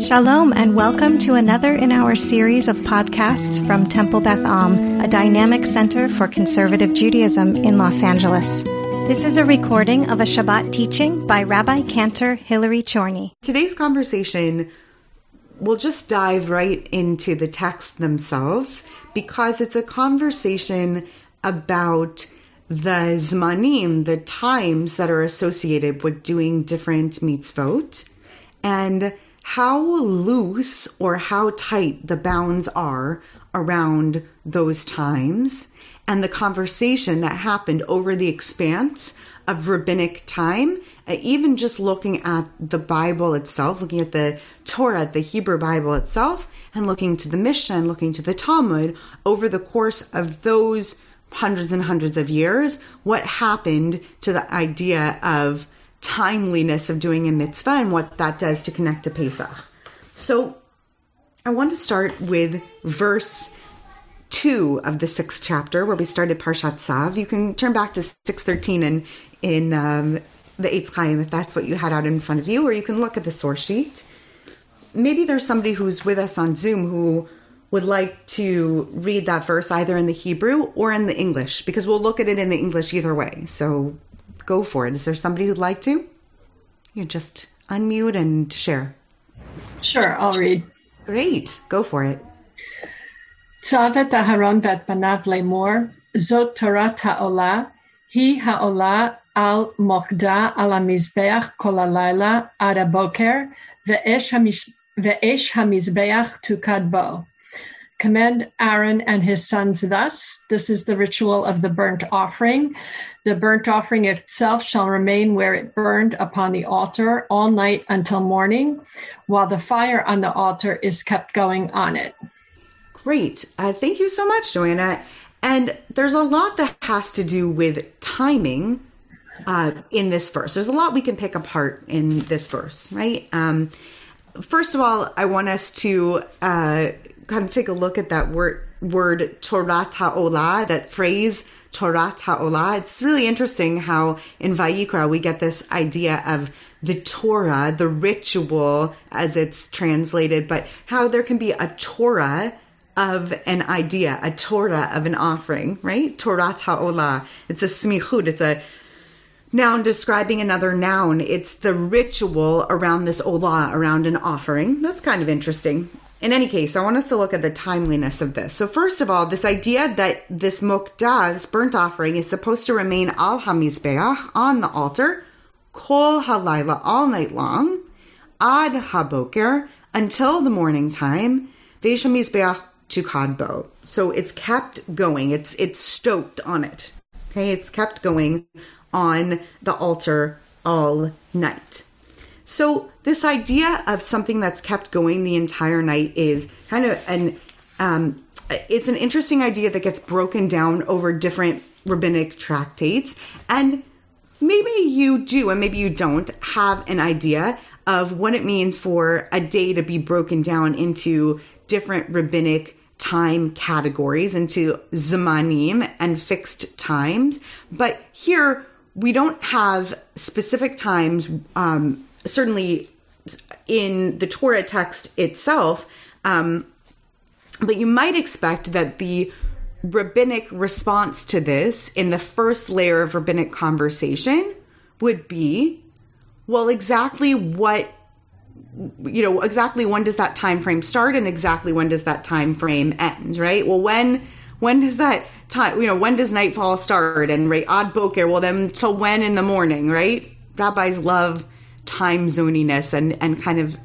Shalom, and welcome to another in our series of podcasts from Temple Beth Am, a dynamic center for conservative Judaism in Los Angeles. This is a recording of a Shabbat teaching by Rabbi Cantor Hilary Chorny. Today's conversation will just dive right into the text themselves because it's a conversation about the zmanim, the times that are associated with doing different mitzvot, and how loose or how tight the bounds are around those times and the conversation that happened over the expanse of rabbinic time, uh, even just looking at the Bible itself, looking at the Torah, the Hebrew Bible itself, and looking to the Mishnah and looking to the Talmud over the course of those hundreds and hundreds of years, what happened to the idea of timeliness of doing a mitzvah and what that does to connect to Pesach. So I want to start with verse 2 of the sixth chapter where we started Parshat Tzav. You can turn back to 613 in, in um, the Eitz Chaim if that's what you had out in front of you, or you can look at the source sheet. Maybe there's somebody who's with us on Zoom who would like to read that verse either in the Hebrew or in the English because we'll look at it in the English either way. So go for it. Is there somebody who'd like to? You just unmute and share. Sure, I'll read. Great, go for it. Tzavet Aharon vet banav lemor, zot Torah ha'olah, hi ha'olah al mokda al hamizbeach kol halayla ad haboker, ve'esh hamizbeach tukad bo. Commend Aaron and his sons thus. This is the ritual of the burnt offering. The burnt offering itself shall remain where it burned upon the altar all night until morning, while the fire on the altar is kept going on it. Great. Uh, thank you so much, Joanna. And there's a lot that has to do with timing uh, in this verse. There's a lot we can pick apart in this verse, right? Um, first of all, I want us to uh, kind of take a look at that word word Torah ta'olah, that phrase Torah ta'olah. It's really interesting how in Vayikra we get this idea of the Torah, the ritual as it's translated, but how there can be a Torah of an idea, a Torah of an offering, right? Torah ta'olah. It's a smichut. It's a noun describing another noun. It's the ritual around this olah, around an offering. That's kind of interesting in any case, I want us to look at the timeliness of this. So, first of all, this idea that this mokdah, this burnt offering, is supposed to remain al hamizbeach on the altar, kol halayla, all night long, ad haboker, until the morning time, veisha mizbeach tukadbo. So it's kept going. It's it's stoked on it. Okay, it's kept going on the altar all night. So this idea of something that's kept going the entire night is kind of an um, it's an interesting idea that gets broken down over different rabbinic tractates and maybe you do and maybe you don't have an idea of what it means for a day to be broken down into different rabbinic time categories into zamanim and fixed times. But here we don't have specific times um, certainly in the Torah text itself, um, but you might expect that the rabbinic response to this in the first layer of rabbinic conversation would be well exactly what you know exactly when does that time frame start and exactly when does that time frame end right? Well when when does that time you know when does nightfall start and right odd boker well then till when in the morning right? Rabbis love time zoniness and, and kind of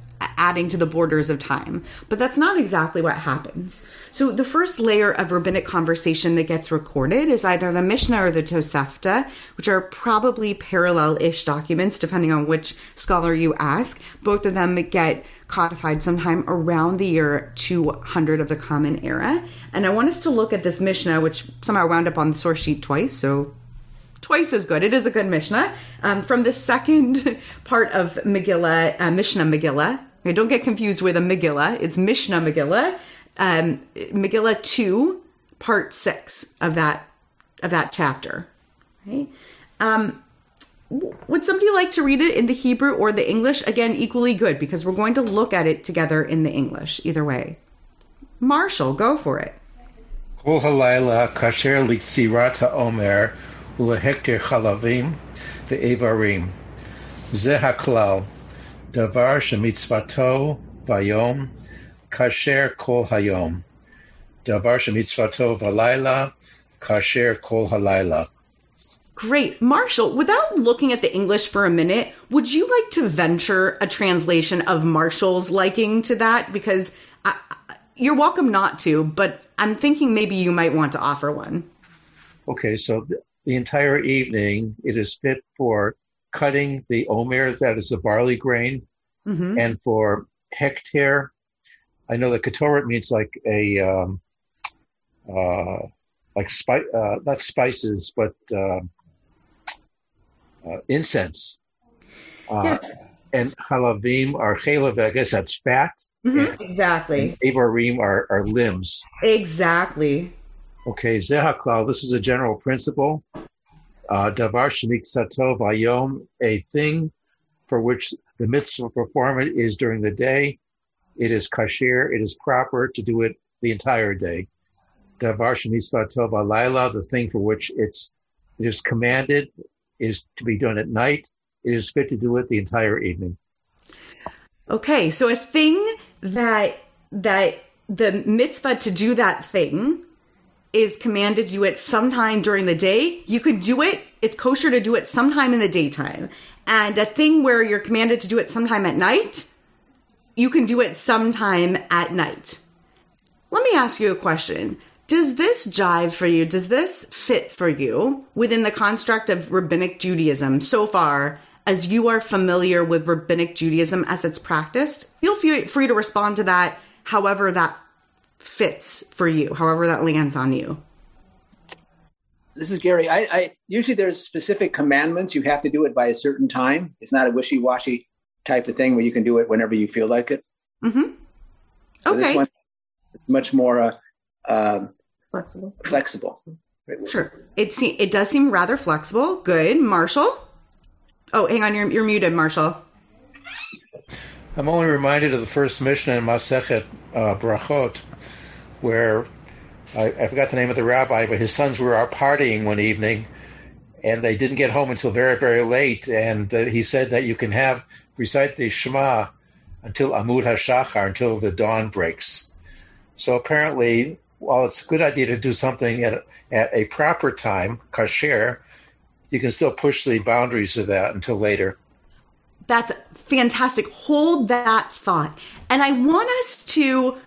adding to the borders of time. But that's not exactly what happens. So the first layer of rabbinic conversation that gets recorded is either the Mishnah or the Tosefta, which are probably parallel-ish documents depending on which scholar you ask. Both of them get codified sometime around the year 200 of the Common Era. And I want us to look at this Mishnah, which somehow wound up on the source sheet twice, so twice as good. It is a good Mishnah. Um, from the second part of Megillah, uh, Mishnah Megillah. Okay, don't get confused with a Megillah. It's Mishnah Megillah, um, Megillah two, part six of that of that chapter. Um, would somebody like to read it in the Hebrew or the English? Again, equally good because we're going to look at it together in the English either way. Marshall, go for it. Kasher litzirata omer chalavim ve'evarim דבר שמצוותו ביום, כאשר כל היום. דבר שמצוותו בלילה, כאשר כל הלילה. Great. Marshall, without looking at the English for a minute, would you like to venture a translation of Marshall's liking to that? Because I, you're welcome not to, but I'm thinking maybe you might want to offer one. Okay, so the entire evening it is fit for cutting the omer, that is the barley grain, mm-hmm. and for hectare. I know the ketoret means like a um, uh, like spice, uh, not spices, but uh, uh, incense. Uh, yes. And halavim are chalav, I guess that's fat. Mm-hmm. Exactly. Avarim are, are limbs. Exactly. Okay, zehaklal, this is a general principle. Uh, davar shemiksato vayom, a thing for which the mitzvah perform is during the day. It is kasher, it is proper to do it the entire day. Davar shemiksato valayla, the thing for which it's it is commanded is to be done at night. It is fit to do it the entire evening. Okay, so a thing that that the mitzvah to do that thing is commanded to do it sometime during the day. You can do it. It's kosher to do it sometime in the daytime. And a thing where you're commanded to do it sometime at night, you can do it sometime at night. Let me ask you a question. Does this jive for you? Does this fit for you within the construct of rabbinic Judaism so far as you are familiar with rabbinic Judaism as it's practiced? Feel free to respond to that however that fits for you, however that lands on you. This is Gary. I, I usually there's specific commandments. You have to do it by a certain time. It's not a wishy-washy type of thing where you can do it whenever you feel like it. Mm-hmm. So okay. This one, it's much more uh, um, flexible. Flexible. Sure. It se- it does seem rather flexible. Good, Marshall. Oh, hang on, you're you're muted, Marshall. I'm only reminded of the first Mishnah in Masechet uh, Brachot, where I, I, forgot the name of the rabbi, but his sons were out partying one evening, and they didn't get home until very very late. And uh, he said that you can have recite the Shema until Amud Hashachar, until the dawn breaks. So apparently, while it's a good idea to do something at, at a proper time, kasher, you can still push the boundaries of that until later. That's fantastic. Hold that thought. And I want us to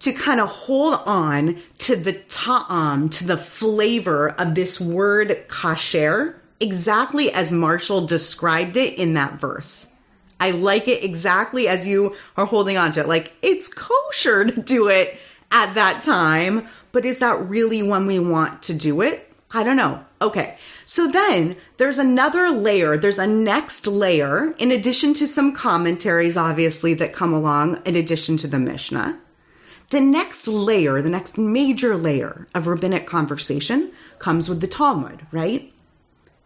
to kind of hold on to the ta'am, to the flavor of this word kasher, exactly as Marshall described it in that verse. I like it exactly as you are holding on to it. Like, it's kosher to do it at that time, but is that really when we want to do it? I don't know. Okay. So then there's another layer. There's a next layer in addition to some commentaries, obviously, that come along in addition to the Mishnah. The next layer, the next major layer of rabbinic conversation comes with the Talmud, right?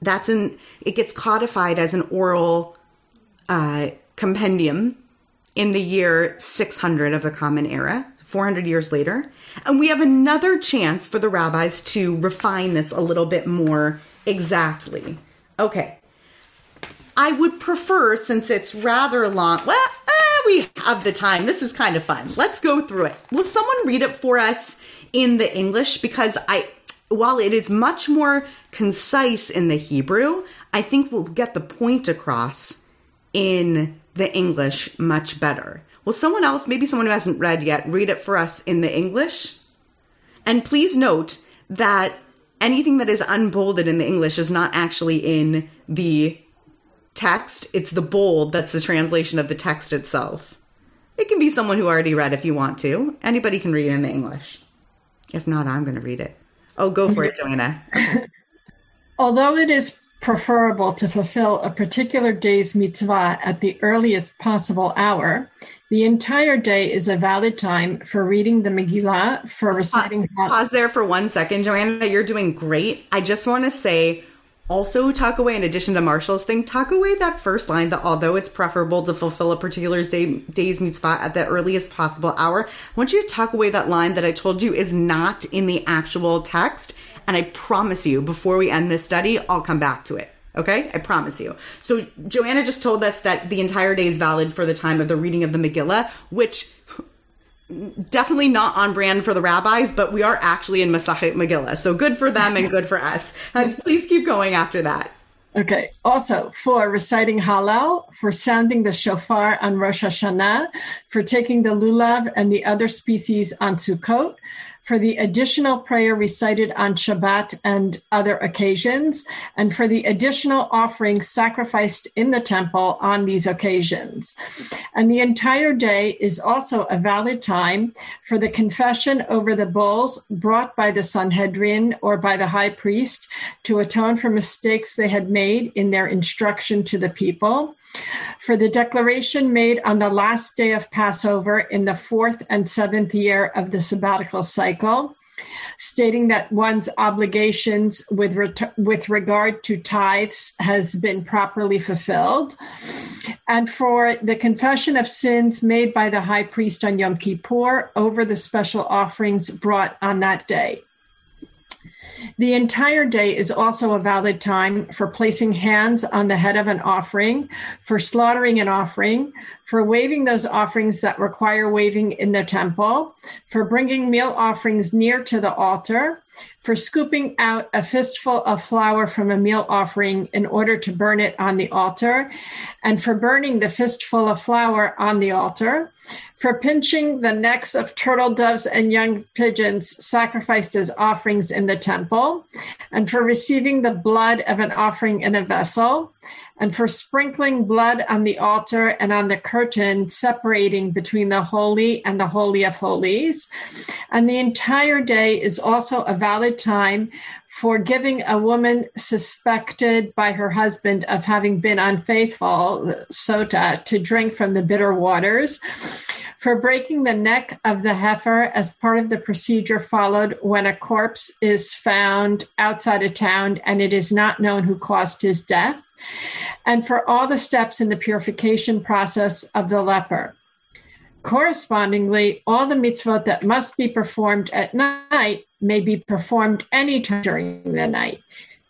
That's an, it gets codified as an oral uh, compendium in the year 600 of the Common Era. 400 years later. And we have another chance for the rabbis to refine this a little bit more exactly. Okay. I would prefer, since it's rather long, well, we have the time. This is kind of fun. Let's go through it. Will someone read it for us in the English? Because I, while it is much more concise in the Hebrew, I think we'll get the point across in the English much better. Will someone else, maybe someone who hasn't read yet, read it for us in the English? And please note that anything that is unbolded in the English is not actually in the text. It's the bold that's the translation of the text itself. It can be someone who already read if you want to. Anybody can read it in the English. If not, I'm going to read it. Oh, go for it, Joanna. Although it is preferable to fulfill a particular day's mitzvah at the earliest possible hour, the entire day is a valid time for reading the Megillah, for reciting. Pause, pause there for one second, Joanna. You're doing great. I just want to say also tuck away, in addition to Marshall's thing, tuck away that first line that although it's preferable to fulfill a particular day, day's mitzvah at the earliest possible hour, I want you to tuck away that line that I told you is not in the actual text. And I promise you, before we end this study, I'll come back to it. Okay? I promise you. So Joanna just told us that the entire day is valid for the time of the reading of the Megillah, which definitely not on brand for the rabbis, but we are actually in Masachet Megillah. So good for them and good for us. And please keep going after that. Okay. Also, for reciting Hallel, for sounding the shofar on Rosh Hashanah, for taking the lulav and the other species on Sukkot, for the additional prayer recited on Shabbat and other occasions, and for the additional offerings sacrificed in the temple on these occasions. And the entire day is also a valid time for the confession over the bulls brought by the Sanhedrin or by the high priest to atone for mistakes they had made in their instruction to the people for the declaration made on the last day of Passover in the fourth and seventh year of the sabbatical cycle, stating that one's obligations with, with regard to tithes has been properly fulfilled, and for the confession of sins made by the high priest on Yom Kippur over the special offerings brought on that day. The entire day is also a valid time for placing hands on the head of an offering, for slaughtering an offering, for waving those offerings that require waving in the temple, for bringing meal offerings near to the altar, for scooping out a fistful of flour from a meal offering in order to burn it on the altar, and for burning the fistful of flour on the altar, for pinching the necks of turtle doves and young pigeons sacrificed as offerings in the temple, and for receiving the blood of an offering in a vessel, and for sprinkling blood on the altar and on the curtain separating between the holy and the holy of holies. And the entire day is also a valid time for giving a woman suspected by her husband of having been unfaithful, sota, to drink from the bitter waters, for breaking the neck of the heifer as part of the procedure followed when a corpse is found outside a town and it is not known who caused his death, and for all the steps in the purification process of the leper. Correspondingly, all the mitzvot that must be performed at night may be performed any time during the night.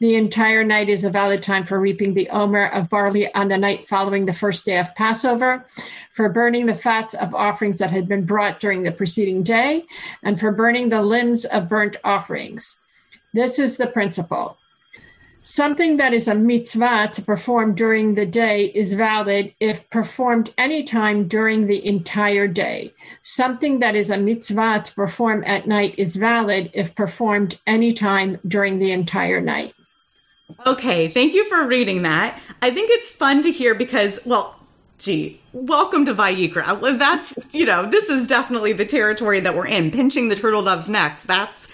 The entire night is a valid time for reaping the omer of barley on the night following the first day of Passover, for burning the fats of offerings that had been brought during the preceding day, and for burning the limbs of burnt offerings. This is the principle. Something that is a mitzvah to perform during the day is valid if performed anytime during the entire day. Something that is a mitzvah to perform at night is valid if performed anytime during the entire night. Okay, thank you for reading that. I think it's fun to hear because, well, gee, welcome to Vayikra. That's, you know, this is definitely the territory that we're in. Pinching the turtle dove's necks. That's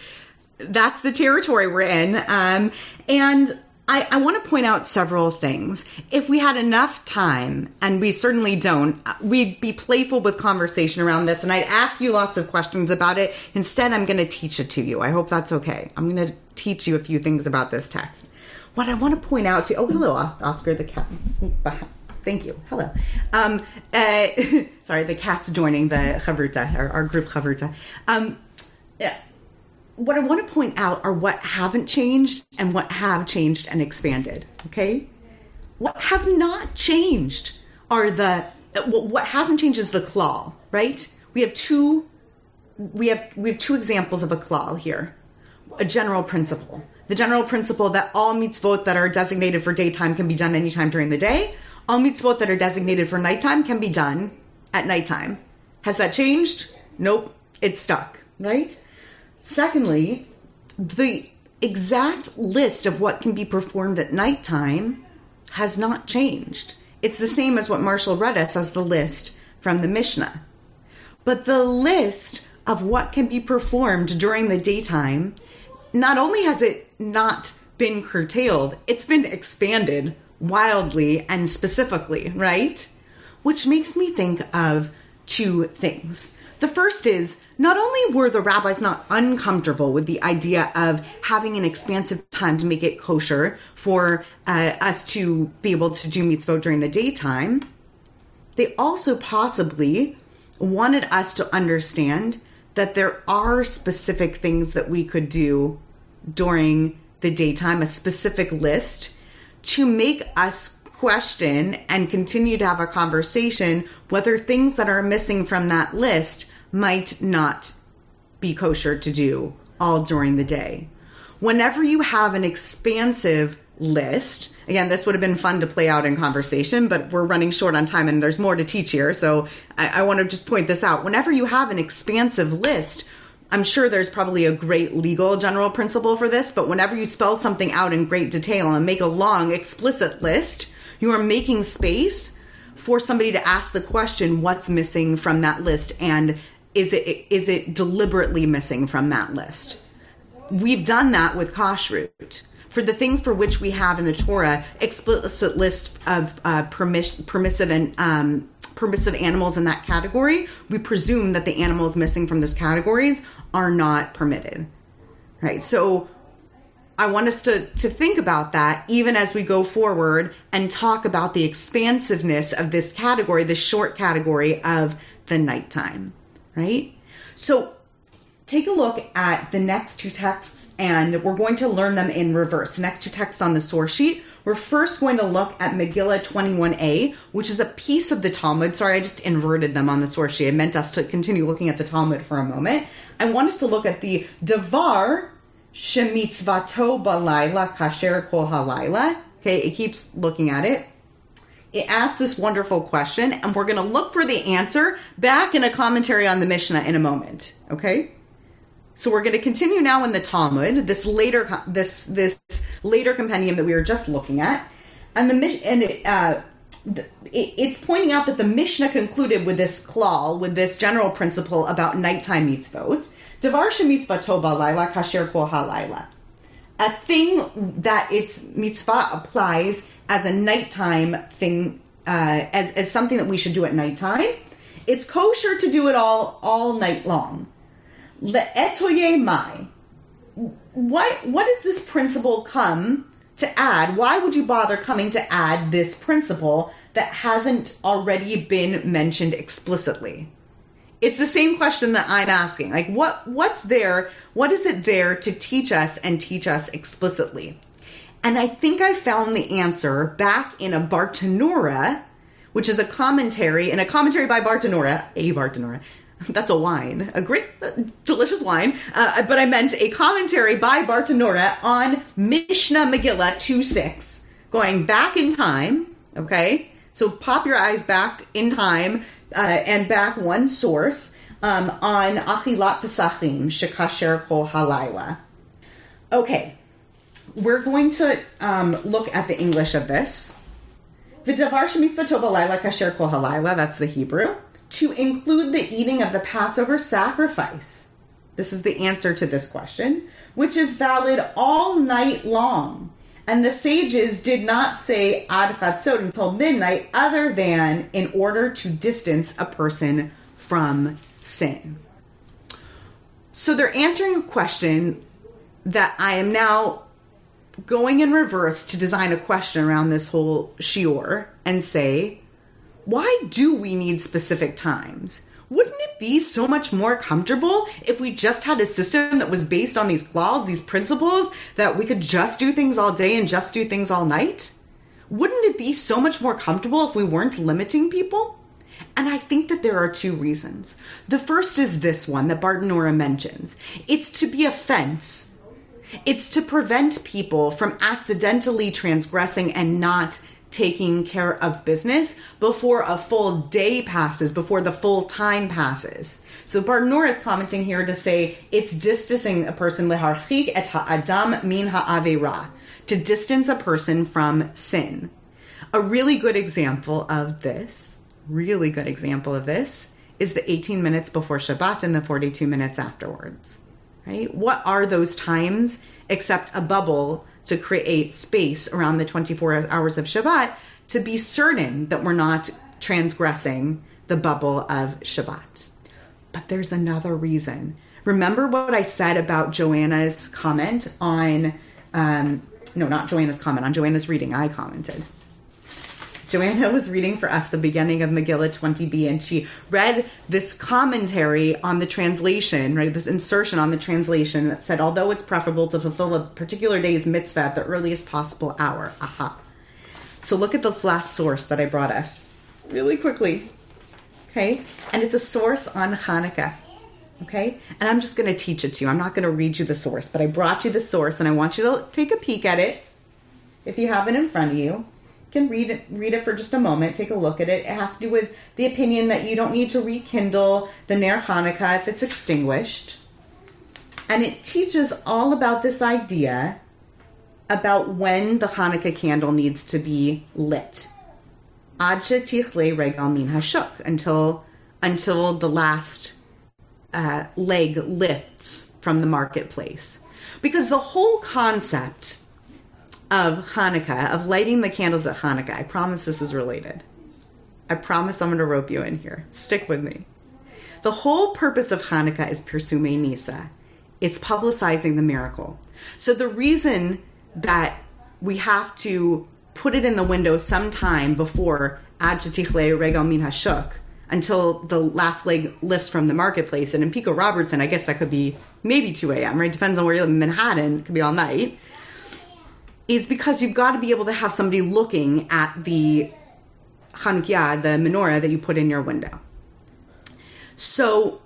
that's the territory we're in. Um, and I, I want to point out several things. If we had enough time, and we certainly don't, we'd be playful with conversation around this, and I'd ask you lots of questions about it. Instead, I'm going to teach it to you. I hope that's okay. I'm going to teach you a few things about this text. What I want to point out to oh, hello, Oscar the cat. Thank you. Hello. Um, uh, sorry, the cat's joining the Chavruta, our, our group Chavruta. Um, yeah what I want to point out are what haven't changed and what have changed and expanded. Okay. What have not changed are the, what hasn't changed is the klal, right? We have two, we have, we have two examples of a klal here. A general principle. The general principle that all mitzvot that are designated for daytime can be done anytime during the day. All mitzvot that are designated for nighttime can be done at nighttime. Has that changed? Nope. It's stuck, right? Secondly, the exact list of what can be performed at nighttime has not changed. It's the same as what Marshall read us as the list from the Mishnah. But the list of what can be performed during the daytime, not only has it not been curtailed, it's been expanded wildly and specifically, right? Which makes me think of two things. The first is not only were the rabbis not uncomfortable with the idea of having an expansive time to make it kosher for uh, us to be able to do mitzvot during the daytime, they also possibly wanted us to understand that there are specific things that we could do during the daytime, a specific list to make us question and continue to have a conversation whether things that are missing from that list might not be kosher to do all during the day. Whenever you have an expansive list, again, this would have been fun to play out in conversation, but we're running short on time and there's more to teach here. So I, I want to just point this out. Whenever you have an expansive list, I'm sure there's probably a great legal general principle for this, but whenever you spell something out in great detail and make a long, explicit list, you are making space for somebody to ask the question what's missing from that list and is it is it deliberately missing from that list? We've done that with kashrut. For the things for which we have in the torah explicit list of uh, permiss- permissive and um, permissive animals in that category we presume that the animals missing from those categories are not permitted. Right? So I want us to, to think about that even as we go forward and talk about the expansiveness of this category, this short category of the nighttime, right? So take a look at the next two texts and we're going to learn them in reverse. The next two texts on the source sheet. We're first going to look at Megillah 21a, which is a piece of the Talmud. Sorry, I just inverted them on the source sheet. I meant us to continue looking at the Talmud for a moment. I want us to look at the Devar shemitzvato balayla kasher kol halayla. Okay, it keeps looking at it. It asks this wonderful question, and we're going to look for the answer back in a commentary on the Mishnah in a moment. Okay, so we're going to continue now in the Talmud, this later this this later compendium that we were just looking at, and the and uh, it's pointing out that the Mishnah concluded with this klal, with this general principle about nighttime mitzvot. Devar shemitzvato laila kasher kol halayla. A thing that its mitzvah applies as a nighttime thing, uh, as, as something that we should do at nighttime. It's kosher to do it all all night long. Le'etoye mai. What, what does this principle come to add? Why would you bother coming to add this principle that hasn't already been mentioned explicitly? It's the same question that I'm asking. Like what what's there? What is it there to teach us and teach us explicitly? And I think I found the answer back in a Bartenura, which is a commentary, and a commentary by Bartenura, a Bartenura. That's a wine, a great, delicious wine. Uh, but I meant a commentary by Bartenura on Mishnah Megillah 2 6, going back in time. Okay. So pop your eyes back in time uh, and back one source um, on Achilat Pesachim, Shekasher Kol Halayla. Okay, we're going to um, look at the English of this. V'davar shemitzvah kasher kol halayla, that's the Hebrew, to include the eating of the Passover sacrifice. This is the answer to this question, which is valid all night long and the sages did not say ad chatzot until midnight, other than in order to distance a person from sin. So they're answering a question that I am now going in reverse to design a question around this whole shiur and say, why do we need specific times? wouldn't it be so much more comfortable if we just had a system that was based on these laws, these principles, that we could just do things all day and just do things all night? Wouldn't it be so much more comfortable if we weren't limiting people? And I think that there are two reasons. The first is this one that Bartenura mentions it's to be a fence. It's to prevent people from accidentally transgressing and not taking care of business before a full day passes, before the full time passes. So Bartenura is commenting here to say it's distancing a person leharchik et ha'adam min ha'avera, to distance a person from sin. A really good example of this, really good example of this, is the 18 minutes before Shabbat and the 42 minutes afterwards. Right? What are those times except a bubble to create space around the 24 hours of Shabbat to be certain that we're not transgressing the bubble of Shabbat. But there's another reason. Remember what I said about Joanna's comment on, um, no, not Joanna's comment, on Joanna's reading. I commented. Joanna was reading for us the beginning of Megillah 20b, and she read this commentary on the translation, right? This insertion on the translation that said, although it's preferable to fulfill a particular day's mitzvah at the earliest possible hour. Aha. So look at this last source that I brought us really quickly. Okay? And it's a source on Hanukkah. Okay? And I'm just going to teach it to you. I'm not going to read you the source, but I brought you the source and I want you to take a peek at it if you have it in front of you can read it read it for just a moment take a look at it. It has to do with the opinion that you don't need to rekindle the ner hanukkah if it's extinguished. And it teaches all about this idea about when the hanukkah candle needs to be lit. Tichle regal min hashuk until until the last uh, leg lifts from the marketplace. Because the whole concept of Hanukkah, of lighting the candles at Hanukkah. I promise this is related. I promise I'm going to rope you in here. Stick with me. The whole purpose of Hanukkah is Pirsume Nisa. It's publicizing the miracle. So the reason that we have to put it in the window sometime before Adjatichle Regal Min Hashuk until the last leg lifts from the marketplace. And in Pico Robertson, I guess that could be maybe 2 a.m., right? Depends on where you live in Manhattan. It could be all night is because you've got to be able to have somebody looking at the Chanukiah, the menorah that you put in your window. So,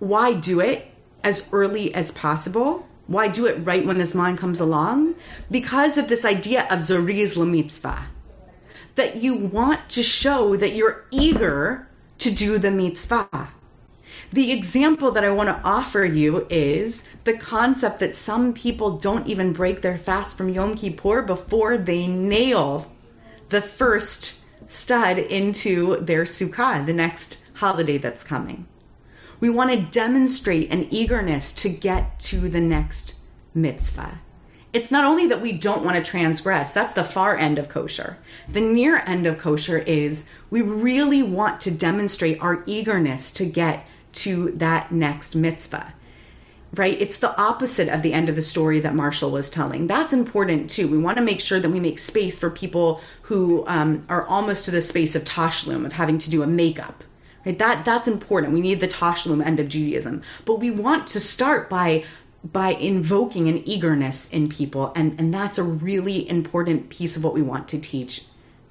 why do it as early as possible? Why do it right when this mind comes along? Because of this idea of Zoriz mitzvah, that you want to show that you're eager to do the mitzvah. The example that I want to offer you is the concept that some people don't even break their fast from Yom Kippur before they nail the first stud into their sukkah, the next holiday that's coming. We want to demonstrate an eagerness to get to the next mitzvah. It's not only that we don't want to transgress, that's the far end of kosher. The near end of kosher is we really want to demonstrate our eagerness to get to that next mitzvah right? It's the opposite of the end of the story that Marshall was telling. That's important too. We want to make sure that we make space for people who um, are almost to the space of tashlum, of having to do a makeup. Right? That that's important. We need the tashlum end of Judaism, but we want to start by by invoking an eagerness in people, and and that's a really important piece of what we want to teach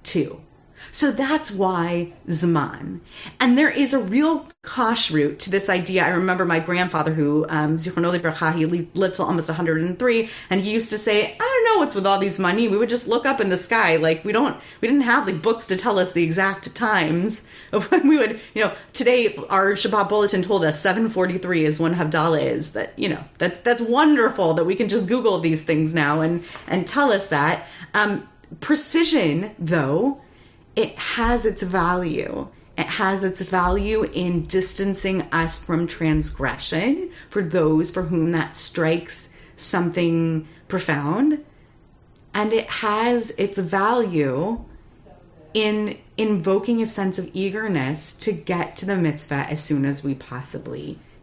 too. So that's why Zaman. And there is a real kashrut to this idea. I remember my grandfather, who, um, he lived till almost 103, and he used to say, I don't know what's with all these money. We would just look up in the sky. Like, we don't, we didn't have like books to tell us the exact times of when we would, you know, today our Shabbat bulletin told us 743 is when Havdalah is. That, you know, that's, that's wonderful that we can just Google these things now and, and tell us that. Um, precision, though, it has its value. It has its value in distancing us from transgression for those for whom that strikes something profound. And it has its value in invoking a sense of eagerness to get to the mitzvah as soon as we possibly